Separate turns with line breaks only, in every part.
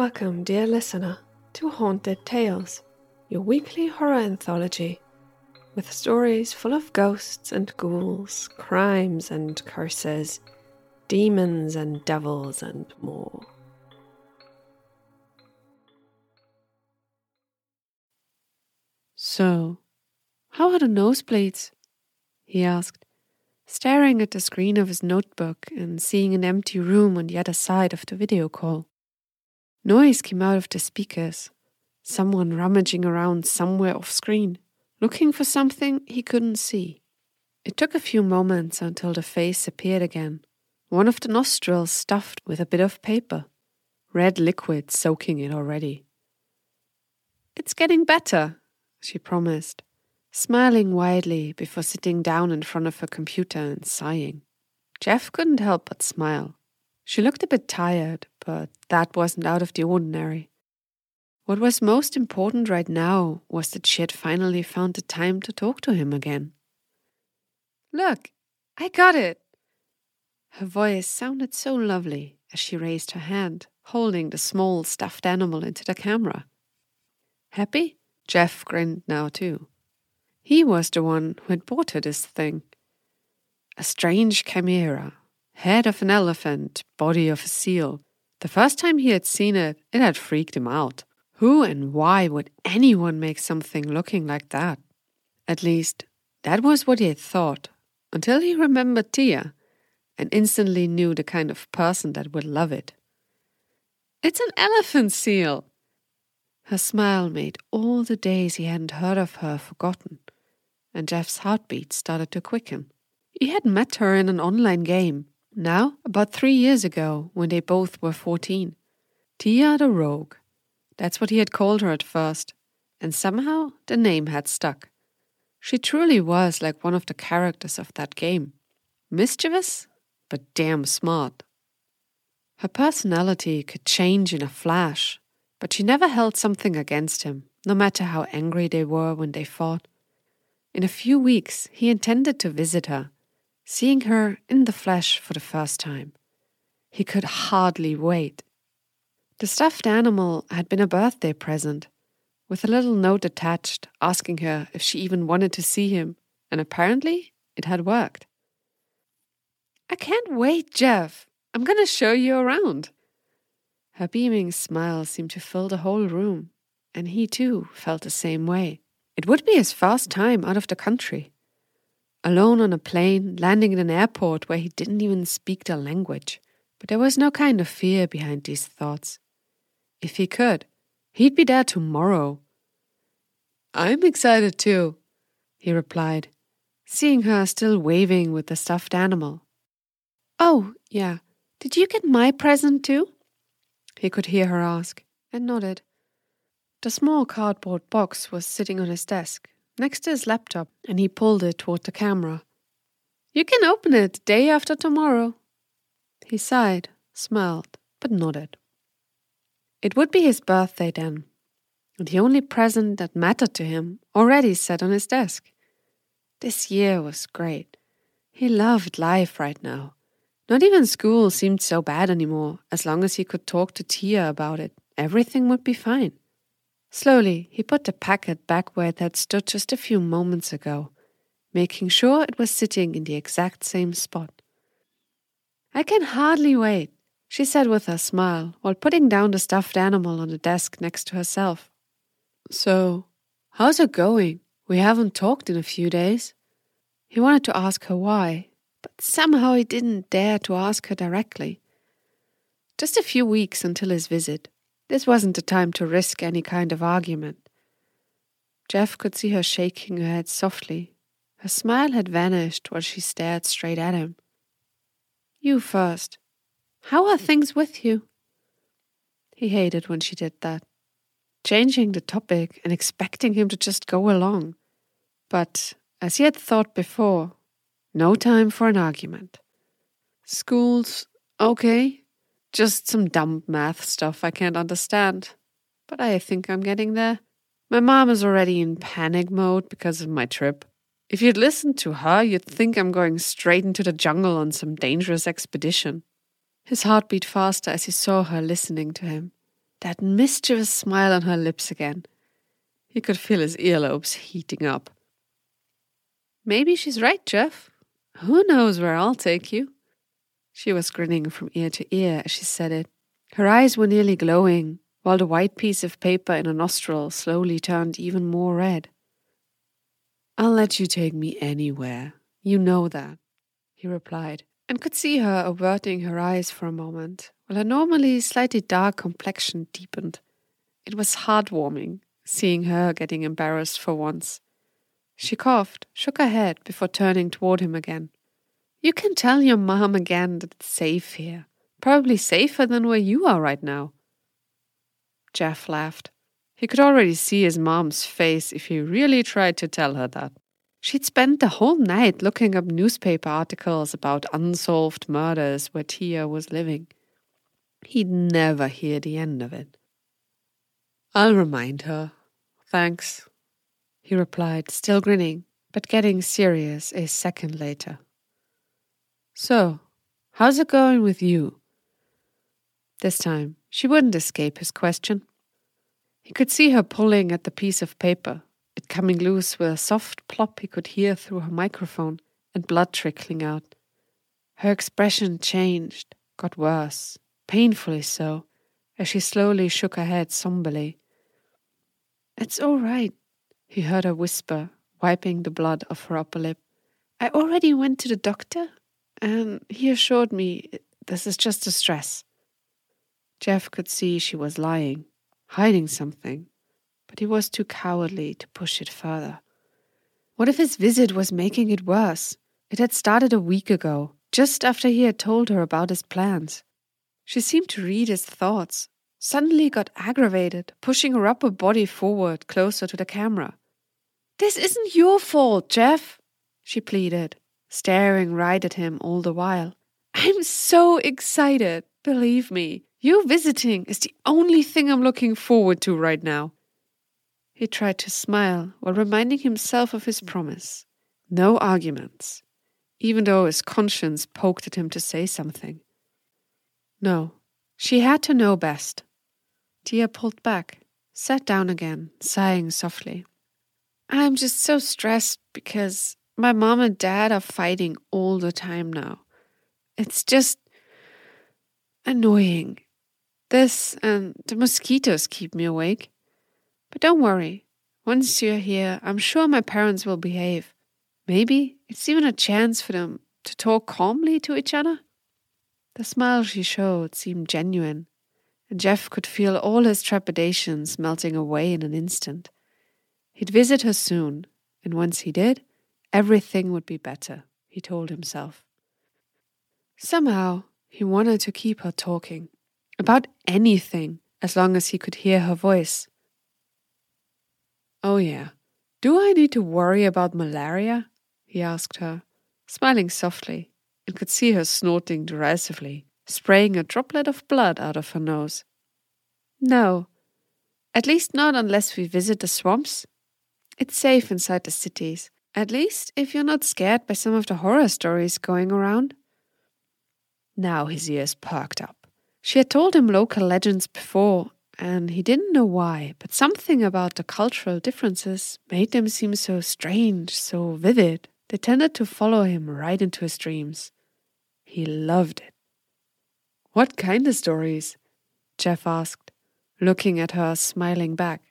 Welcome, dear listener, to Haunted Tales, your weekly horror anthology, with stories full of ghosts and ghouls, crimes and curses, demons and devils, and more.
So, how are the nosebleeds? he asked, staring at the screen of his notebook and seeing an empty room on the other side of the video call. Noise came out of the speakers, someone rummaging around somewhere off screen, looking for something he couldn't see. It took a few moments until the face appeared again, one of the nostrils stuffed with a bit of paper, red liquid soaking it already. It's getting better, she promised, smiling widely before sitting down in front of her computer and sighing. Jeff couldn't help but smile. She looked a bit tired, but that wasn't out of the ordinary. What was most important right now was that she had finally found the time to talk to him again. Look, I got it! Her voice sounded so lovely as she raised her hand, holding the small stuffed animal into the camera. Happy? Jeff grinned now too. He was the one who had bought her this thing. A strange chimera, head of an elephant, body of a seal. The first time he had seen it, it had freaked him out. Who and why would anyone make something looking like that? At least, that was what he had thought, until he remembered Tia and instantly knew the kind of person that would love it. It's an elephant seal! Her smile made all the days he hadn't heard of her forgotten, and Jeff's heartbeat started to quicken. He had met her in an online game, now about three years ago, when they both were 14. Tia the Rogue. That's what he had called her at first, and somehow the name had stuck. She truly was like one of the characters of that game. Mischievous, but damn smart. Her personality could change in a flash, but she never held something against him, no matter how angry they were when they fought. In a few weeks, he intended to visit her, seeing her in the flesh for the first time. He could hardly wait. The stuffed animal had been a birthday present, with a little note attached asking her if she even wanted to see him, and apparently it had worked. I can't wait, Jeff. I'm going to show you around. Her beaming smile seemed to fill the whole room, and he too felt the same way. It would be his first time out of the country. Alone on a plane, landing in an airport where he didn't even speak the language. But there was no kind of fear behind these thoughts. If he could, he'd be there tomorrow. I'm excited too, he replied, seeing her still waving with the stuffed animal. Oh, yeah. Did you get my present too? He could hear her ask, and nodded. The small cardboard box was sitting on his desk, next to his laptop, and he pulled it toward the camera. You can open it day after tomorrow. He sighed, smiled, but nodded. It would be his birthday then, and the only present that mattered to him already sat on his desk. This year was great. He loved life right now. Not even school seemed so bad anymore. As long as he could talk to Tia about it, everything would be fine. Slowly, he put the packet back where it had stood just a few moments ago, making sure it was sitting in the exact same spot. I can hardly wait, she said with a smile while putting down the stuffed animal on the desk next to herself. So, how's it going? We haven't talked in a few days. He wanted to ask her why, but somehow he didn't dare to ask her directly. Just a few weeks until his visit. This wasn't the time to risk any kind of argument. Jeff could see her shaking her head softly. Her smile had vanished while she stared straight at him. You first. How are things with you? He hated when she did that, changing the topic and expecting him to just go along. But as he had thought before, no time for an argument. School's okay. Just some dumb math stuff I can't understand. But I think I'm getting there. My mom is already in panic mode because of my trip. If you'd listened to her, you'd think I'm going straight into the jungle on some dangerous expedition. His heart beat faster as he saw her listening to him. that mischievous smile on her lips again. He could feel his earlobes heating up. Maybe she's right, Jeff. Who knows where I'll take you? She was grinning from ear to ear as she said it. Her eyes were nearly glowing, while the white piece of paper in her nostril slowly turned even more red. I'll let you take me anywhere. You know that, he replied, and could see her averting her eyes for a moment, while her normally slightly dark complexion deepened. It was heartwarming, seeing her getting embarrassed for once. She coughed, shook her head before turning toward him again. You can tell your mom again that it's safe here. Probably safer than where you are right now. Jeff laughed. He could already see his mom's face if he really tried to tell her that. She'd spent the whole night looking up newspaper articles about unsolved murders where Tia was living. He'd never hear the end of it. I'll remind her. Thanks, he replied, still grinning, but getting serious a second later. So, how's it going with you? This time, she wouldn't escape his question. He could see her pulling at the piece of paper, it coming loose with a soft plop he could hear through her microphone, and blood trickling out. Her expression changed, got worse, painfully so, as she slowly shook her head somberly. It's all right, he heard her whisper, wiping the blood off her upper lip. I already went to the doctor and he assured me this is just a stress. Jeff could see she was lying, hiding something, but he was too cowardly to push it further. What if his visit was making it worse? It had started a week ago, just after he had told her about his plans. She seemed to read his thoughts, suddenly got aggravated, pushing her upper body forward closer to the camera. This isn't your fault, Jeff, she pleaded, staring right at him all the while. I'm so excited, believe me. You visiting is the only thing I'm looking forward to right now. He tried to smile while reminding himself of his promise. No arguments, even though his conscience poked at him to say something. No, she had to know best. Tia pulled back, sat down again, sighing softly. I'm just so stressed because my mom and dad are fighting all the time now. It's just annoying. This and the mosquitoes keep me awake. But don't worry. Once you're here, I'm sure my parents will behave. Maybe it's even a chance for them to talk calmly to each other. The smile she showed seemed genuine, and Jeff could feel all his trepidations melting away in an instant. He'd visit her soon, and once he did, Everything would be better, he told himself. Somehow, he wanted to keep her talking about anything as long as he could hear her voice. Oh, yeah. Do I need to worry about malaria? he asked her, smiling softly, and could see her snorting derisively, spraying a droplet of blood out of her nose. No, at least not unless we visit the swamps. It's safe inside the cities, at least if you're not scared by some of the horror stories going around. Now his ears perked up. She had told him local legends before, and he didn't know why, but something about the cultural differences made them seem so strange, so vivid. They tended to follow him right into his dreams. He loved it. What kind of stories? Jeff asked, looking at her, smiling back.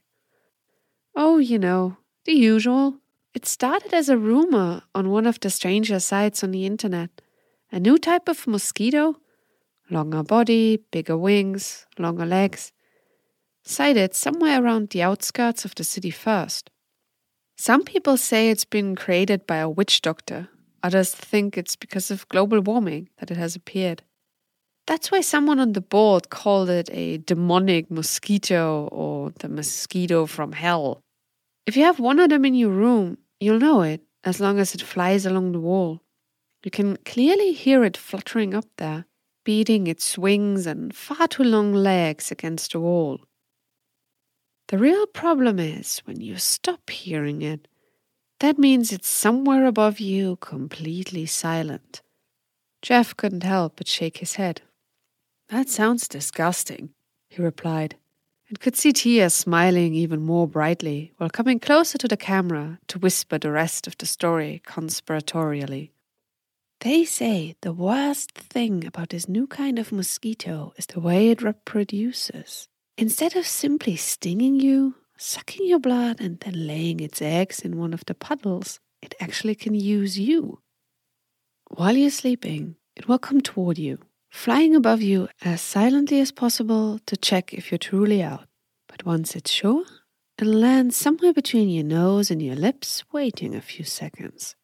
Oh, you know, the usual. It started as a rumor on one of the stranger sites on the internet. A new type of mosquito, longer body, bigger wings, longer legs, sighted somewhere around the outskirts of the city first. Some people say it's been created by a witch doctor, others think it's because of global warming that it has appeared. That's why someone on the board called it a demonic mosquito or the mosquito from hell. If you have one of them in your room, you'll know it as long as it flies along the wall. You can clearly hear it fluttering up there, beating its wings and far too long legs against the wall. The real problem is when you stop hearing it. That means it's somewhere above you, completely silent. Jeff couldn't help but shake his head. That sounds disgusting, he replied, and could see Tia smiling even more brightly while coming closer to the camera to whisper the rest of the story conspiratorially. They say the worst thing about this new kind of mosquito is the way it reproduces. Instead of simply stinging you, sucking your blood, and then laying its eggs in one of the puddles, it actually can use you. While you're sleeping, it will come toward you flying above you as silently as possible to check if you're truly out. But once it's sure, it'll land somewhere between your nose and your lips, waiting a few seconds.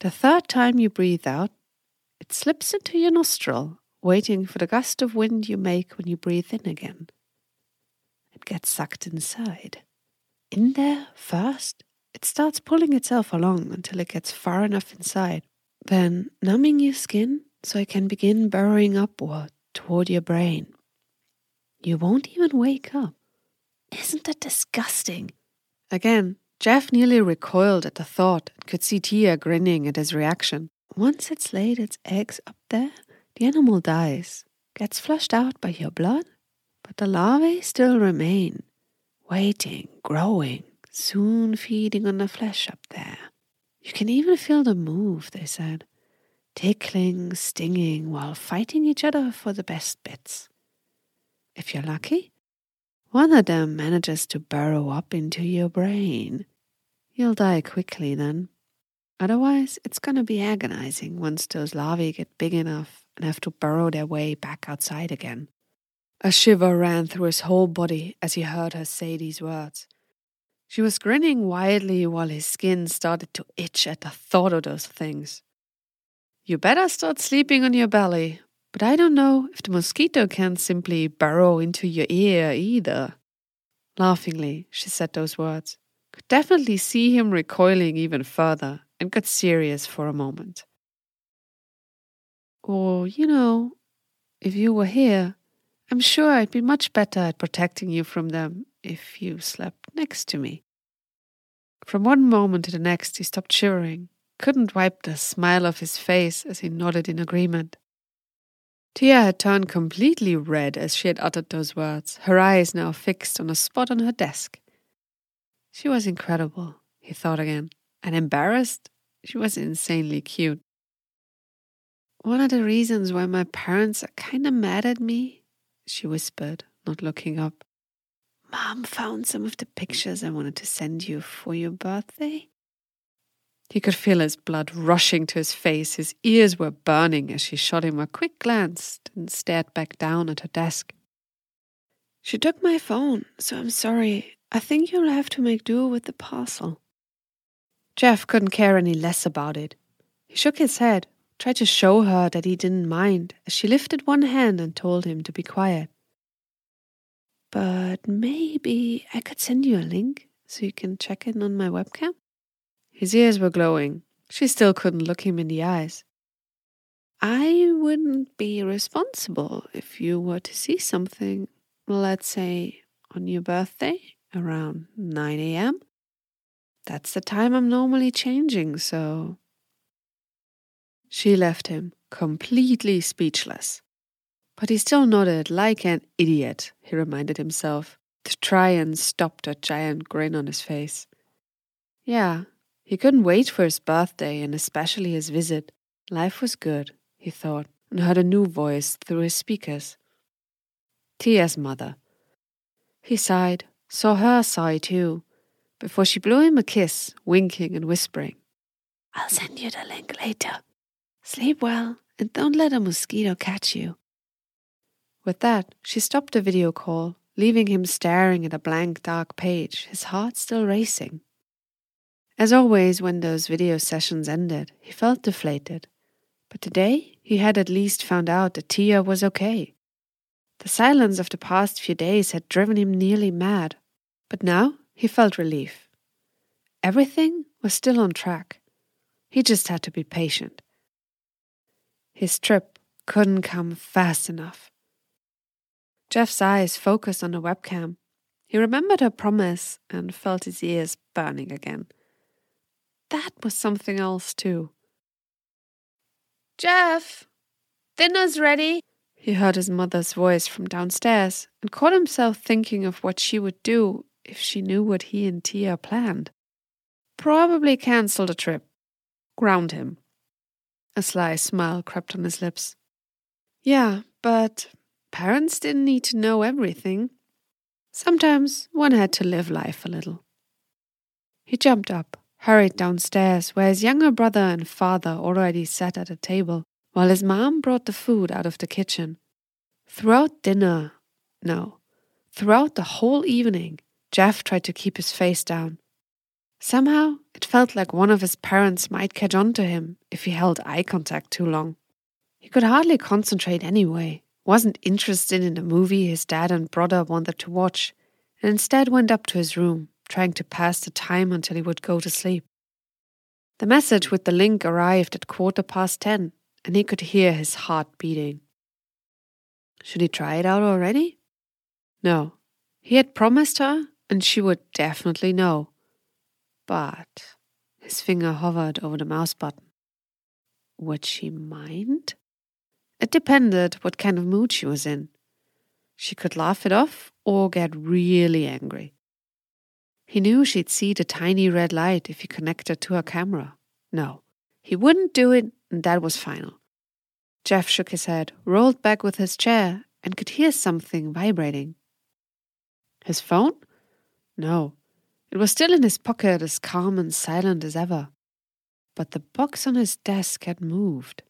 The third time you breathe out, it slips into your nostril, waiting for the gust of wind you make when you breathe in again. It gets sucked inside. In there first, it starts pulling itself along until it gets far enough inside. Then, numbing your skin, so it can begin burrowing upward toward your brain. You won't even wake up. Isn't that disgusting? Again, Jeff nearly recoiled at the thought and could see Tia grinning at his reaction. Once it's laid its eggs up there, the animal dies, gets flushed out by your blood, but the larvae still remain, waiting, growing, soon feeding on the flesh up there. You can even feel them move, they said tickling, stinging while fighting each other for the best bits. If you're lucky, one of them manages to burrow up into your brain. You'll die quickly then. Otherwise, it's going to be agonizing once those larvae get big enough and have to burrow their way back outside again. A shiver ran through his whole body as he heard her say these words. She was grinning widely while his skin started to itch at the thought of those things. You better start sleeping on your belly. But I don't know if the mosquito can simply burrow into your ear either. Laughingly, she said those words. Could definitely see him recoiling even further and got serious for a moment. Or, you know, if you were here, I'm sure I'd be much better at protecting you from them if you slept next to me. From one moment to the next, he stopped shivering couldn't wipe the smile off his face as he nodded in agreement. Tia had turned completely red as she had uttered those words, her eyes now fixed on a spot on her desk. She was incredible, he thought again, and embarrassed, she was insanely cute. One of the reasons why my parents are kind of mad at me, she whispered, not looking up. Mom found some of the pictures I wanted to send you for your birthday. He could feel his blood rushing to his face. His ears were burning as she shot him a quick glance and stared back down at her desk. She took my phone, so I'm sorry. I think you'll have to make do with the parcel. Jeff couldn't care any less about it. He shook his head, tried to show her that he didn't mind as she lifted one hand and told him to be quiet. But maybe I could send you a link so you can check in on my webcam? His ears were glowing. She still couldn't look him in the eyes. I wouldn't be responsible if you were to see something, let's say on your birthday around 9 a.m. That's the time I'm normally changing, so. She left him, completely speechless. But he still nodded like an idiot, he reminded himself, to try and stop that giant grin on his face. Yeah, he couldn't wait for his birthday and especially his visit. Life was good, he thought, and heard a new voice through his speakers. Tia's mother. He sighed, saw her sigh too, before she blew him a kiss, winking and whispering. I'll send you the link later. Sleep well and don't let a mosquito catch you. With that, she stopped the video call, leaving him staring at a blank dark page, his heart still racing. As always, when those video sessions ended, he felt deflated. But today, he had at least found out that Tia was okay. The silence of the past few days had driven him nearly mad, but now he felt relief. Everything was still on track. He just had to be patient. His trip couldn't come fast enough. Jeff's eyes focused on the webcam. He remembered her promise and felt his ears burning again that was something else too. Jeff, dinner's ready, He heard his mother's voice from downstairs and caught himself thinking of what she would do if she knew what he and Tia planned. Probably cancel the trip. Ground him. A sly smile crept on his lips. Yeah, but parents didn't need to know everything. Sometimes one had to live life a little. He jumped up, hurried downstairs, where his younger brother and father already sat at a table, while his mom brought the food out of the kitchen. Throughout dinner, no, throughout the whole evening, Jeff tried to keep his face down. Somehow, it felt like one of his parents might catch on to him if he held eye contact too long. He could hardly concentrate anyway, wasn't interested in the movie his dad and brother wanted to watch, and instead went up to his room, trying to pass the time until he would go to sleep. The message with the link arrived at quarter past ten, and he could hear his heart beating. Should he try it out already? No. He had promised her, and she would definitely know. But his finger hovered over the mouse button. Would she mind? It depended what kind of mood she was in. She could laugh it off or get really angry. He knew she'd see the tiny red light if he connected to her camera. No, he wouldn't do it, and that was final. Jeff shook his head, rolled back with his chair, and could hear something vibrating. His phone? No. It was still in his pocket, as calm and silent as ever. But the box on his desk had moved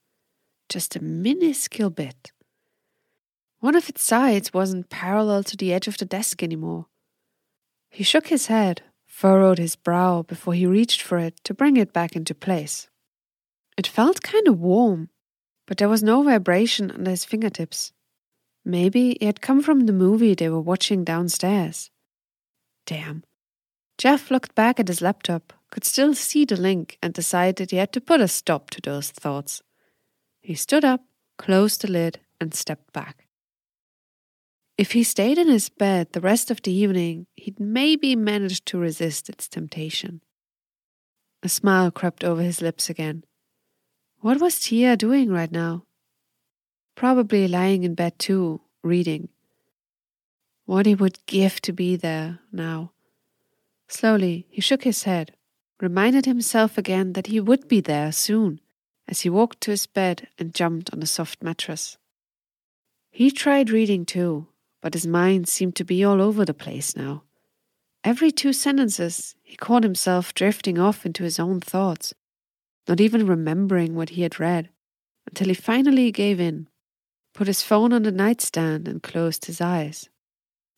just a minuscule bit. One of its sides wasn't parallel to the edge of the desk anymore. He shook his head, furrowed his brow before he reached for it to bring it back into place. It felt kind of warm, but there was no vibration under his fingertips. Maybe it had come from the movie they were watching downstairs. Damn. Jeff looked back at his laptop, could still see the link, and decided he had to put a stop to those thoughts. He stood up, closed the lid, and stepped back. If he stayed in his bed the rest of the evening, he'd maybe manage to resist its temptation. A smile crept over his lips again. What was Tia doing right now? Probably lying in bed too, reading. What he would give to be there now. Slowly, he shook his head, reminded himself again that he would be there soon as he walked to his bed and jumped on the soft mattress. He tried reading too, but his mind seemed to be all over the place now. Every two sentences, he caught himself drifting off into his own thoughts, not even remembering what he had read, until he finally gave in, put his phone on the nightstand, and closed his eyes.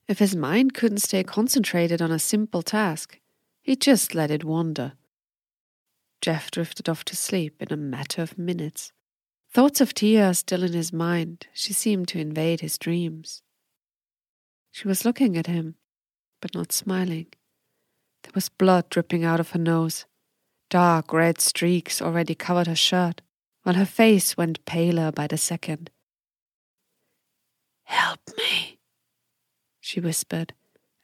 If his mind couldn't stay concentrated on a simple task, he just let it wander. Jeff drifted off to sleep in a matter of minutes. Thoughts of Tia still in his mind, she seemed to invade his dreams. She was looking at him, but not smiling. There was blood dripping out of her nose. Dark red streaks already covered her shirt, while her face went paler by the second. Help me, she whispered,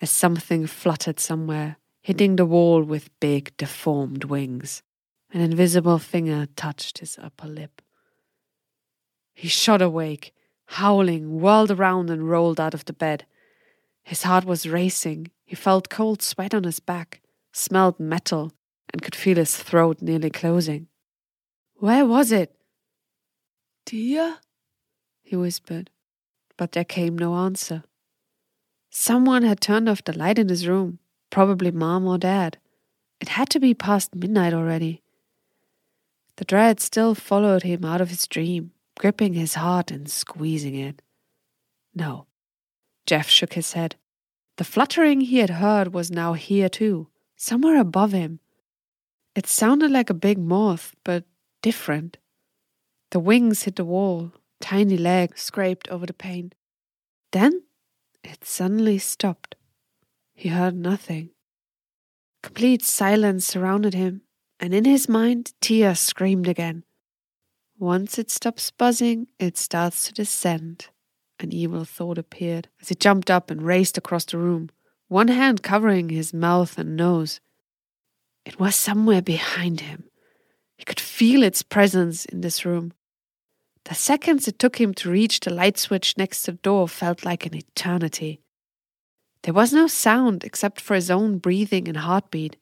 as something fluttered somewhere, hitting the wall with big, deformed wings. An invisible finger touched his upper lip. He shot awake, howling, whirled around, and rolled out of the bed. His heart was racing. He felt cold sweat on his back, smelled metal, and could feel his throat nearly closing. Where was it? Dear? he whispered, but there came no answer. Someone had turned off the light in his room, probably mom or dad. It had to be past midnight already. The dread still followed him out of his dream, gripping his heart and squeezing it. No. Jeff shook his head. The fluttering he had heard was now here too, somewhere above him. It sounded like a big moth, but different. The wings hit the wall, tiny legs scraped over the pane. Then it suddenly stopped. He heard nothing. Complete silence surrounded him, and in his mind, Tia screamed again. Once it stops buzzing, it starts to descend. An evil thought appeared as he jumped up and raced across the room, one hand covering his mouth and nose. It was somewhere behind him. He could feel its presence in this room. The seconds it took him to reach the light switch next to the door felt like an eternity. There was no sound except for his own breathing and heartbeat.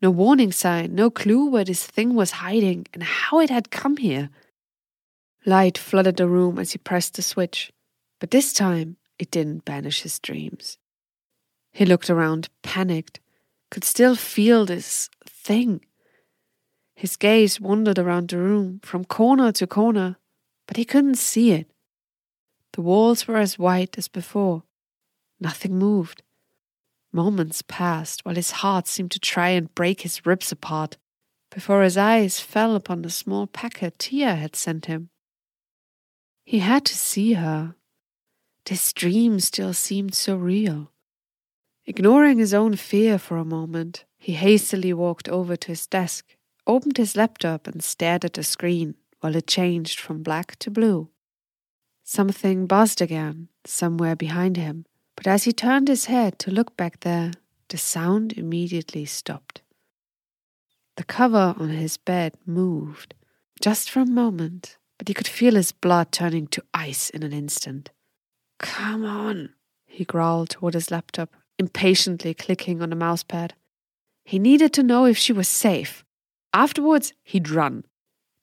No warning sign, no clue where this thing was hiding and how it had come here. Light flooded the room as he pressed the switch, but this time it didn't banish his dreams. He looked around, panicked, could still feel this thing. His gaze wandered around the room, from corner to corner, but he couldn't see it. The walls were as white as before. Nothing moved. Moments passed while his heart seemed to try and break his ribs apart before his eyes fell upon the small packet Tia had sent him. He had to see her. This dream still seemed so real. Ignoring his own fear for a moment, he hastily walked over to his desk, opened his laptop, and stared at the screen while it changed from black to blue. Something buzzed again, somewhere behind him, but as he turned his head to look back there, the sound immediately stopped. The cover on his bed moved, just for a moment, but he could feel his blood turning to ice in an instant. Come on, he growled toward his laptop, impatiently clicking on the mousepad. He needed to know if she was safe. Afterwards, he'd run.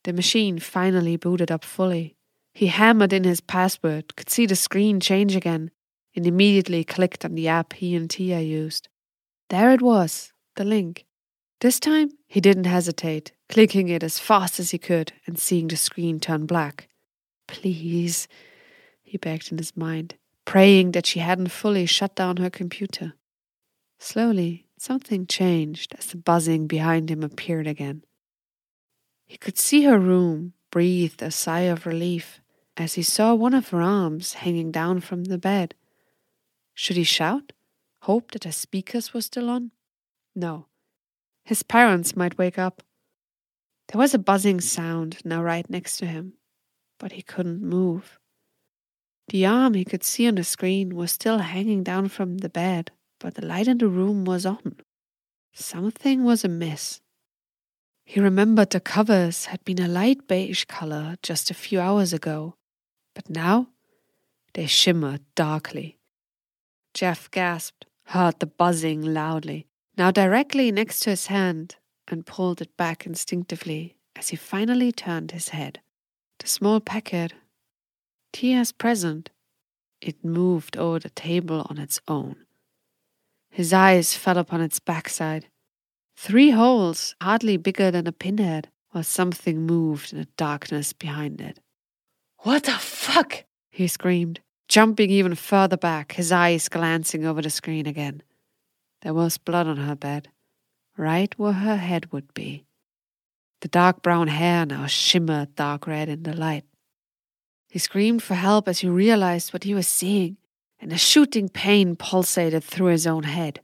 The machine finally booted up fully. He hammered in his password, could see the screen change again, and immediately clicked on the app he and Tia used. There it was, the link. This time, he didn't hesitate, clicking it as fast as he could and seeing the screen turn black. Please, he begged in his mind, praying that she hadn't fully shut down her computer. Slowly, something changed as the buzzing behind him appeared again. He could see her room, breathed a sigh of relief as he saw one of her arms hanging down from the bed. Should he shout? Hope that her speakers were still on? No. His parents might wake up. There was a buzzing sound now right next to him, but he couldn't move. The arm he could see on the screen was still hanging down from the bed, but the light in the room was on. Something was amiss. He remembered the covers had been a light beige color just a few hours ago, but now they shimmered darkly. Jeff gasped, heard the buzzing loudly, now directly next to his hand, and pulled it back instinctively as he finally turned his head. The small packet, Tia's present, it moved over the table on its own. His eyes fell upon its backside. Three holes, hardly bigger than a pinhead, while something moved in the darkness behind it. What the fuck? he screamed jumping even further back, his eyes glancing over the screen again. There was blood on her bed, right where her head would be. The dark brown hair now shimmered dark red in the light. He screamed for help as he realized what he was seeing, and a shooting pain pulsated through his own head.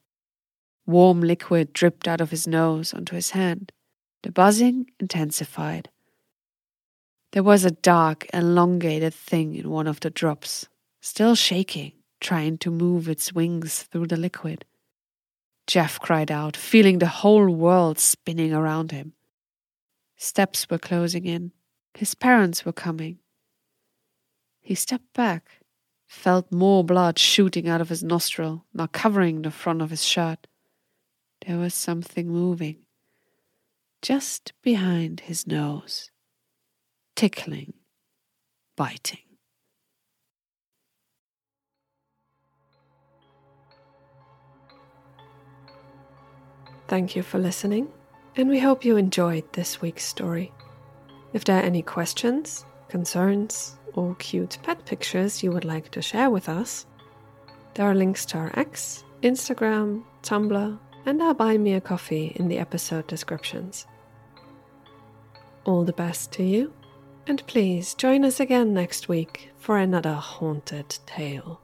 Warm liquid dripped out of his nose onto his hand. The buzzing intensified. There was a dark, elongated thing in one of the drops, still shaking, trying to move its wings through the liquid. Jeff cried out, feeling the whole world spinning around him. Steps were closing in. His parents were coming. He stepped back, felt more blood shooting out of his nostril, now covering the front of his shirt. There was something moving, just behind his nose, tickling, biting.
Thank you for listening, and we hope you enjoyed this week's story. If there are any questions, concerns, or cute pet pictures you would like to share with us, there are links to our X, Instagram, Tumblr, and our Buy Me a Coffee in the episode descriptions. All the best to you, and please join us again next week for another haunted tale.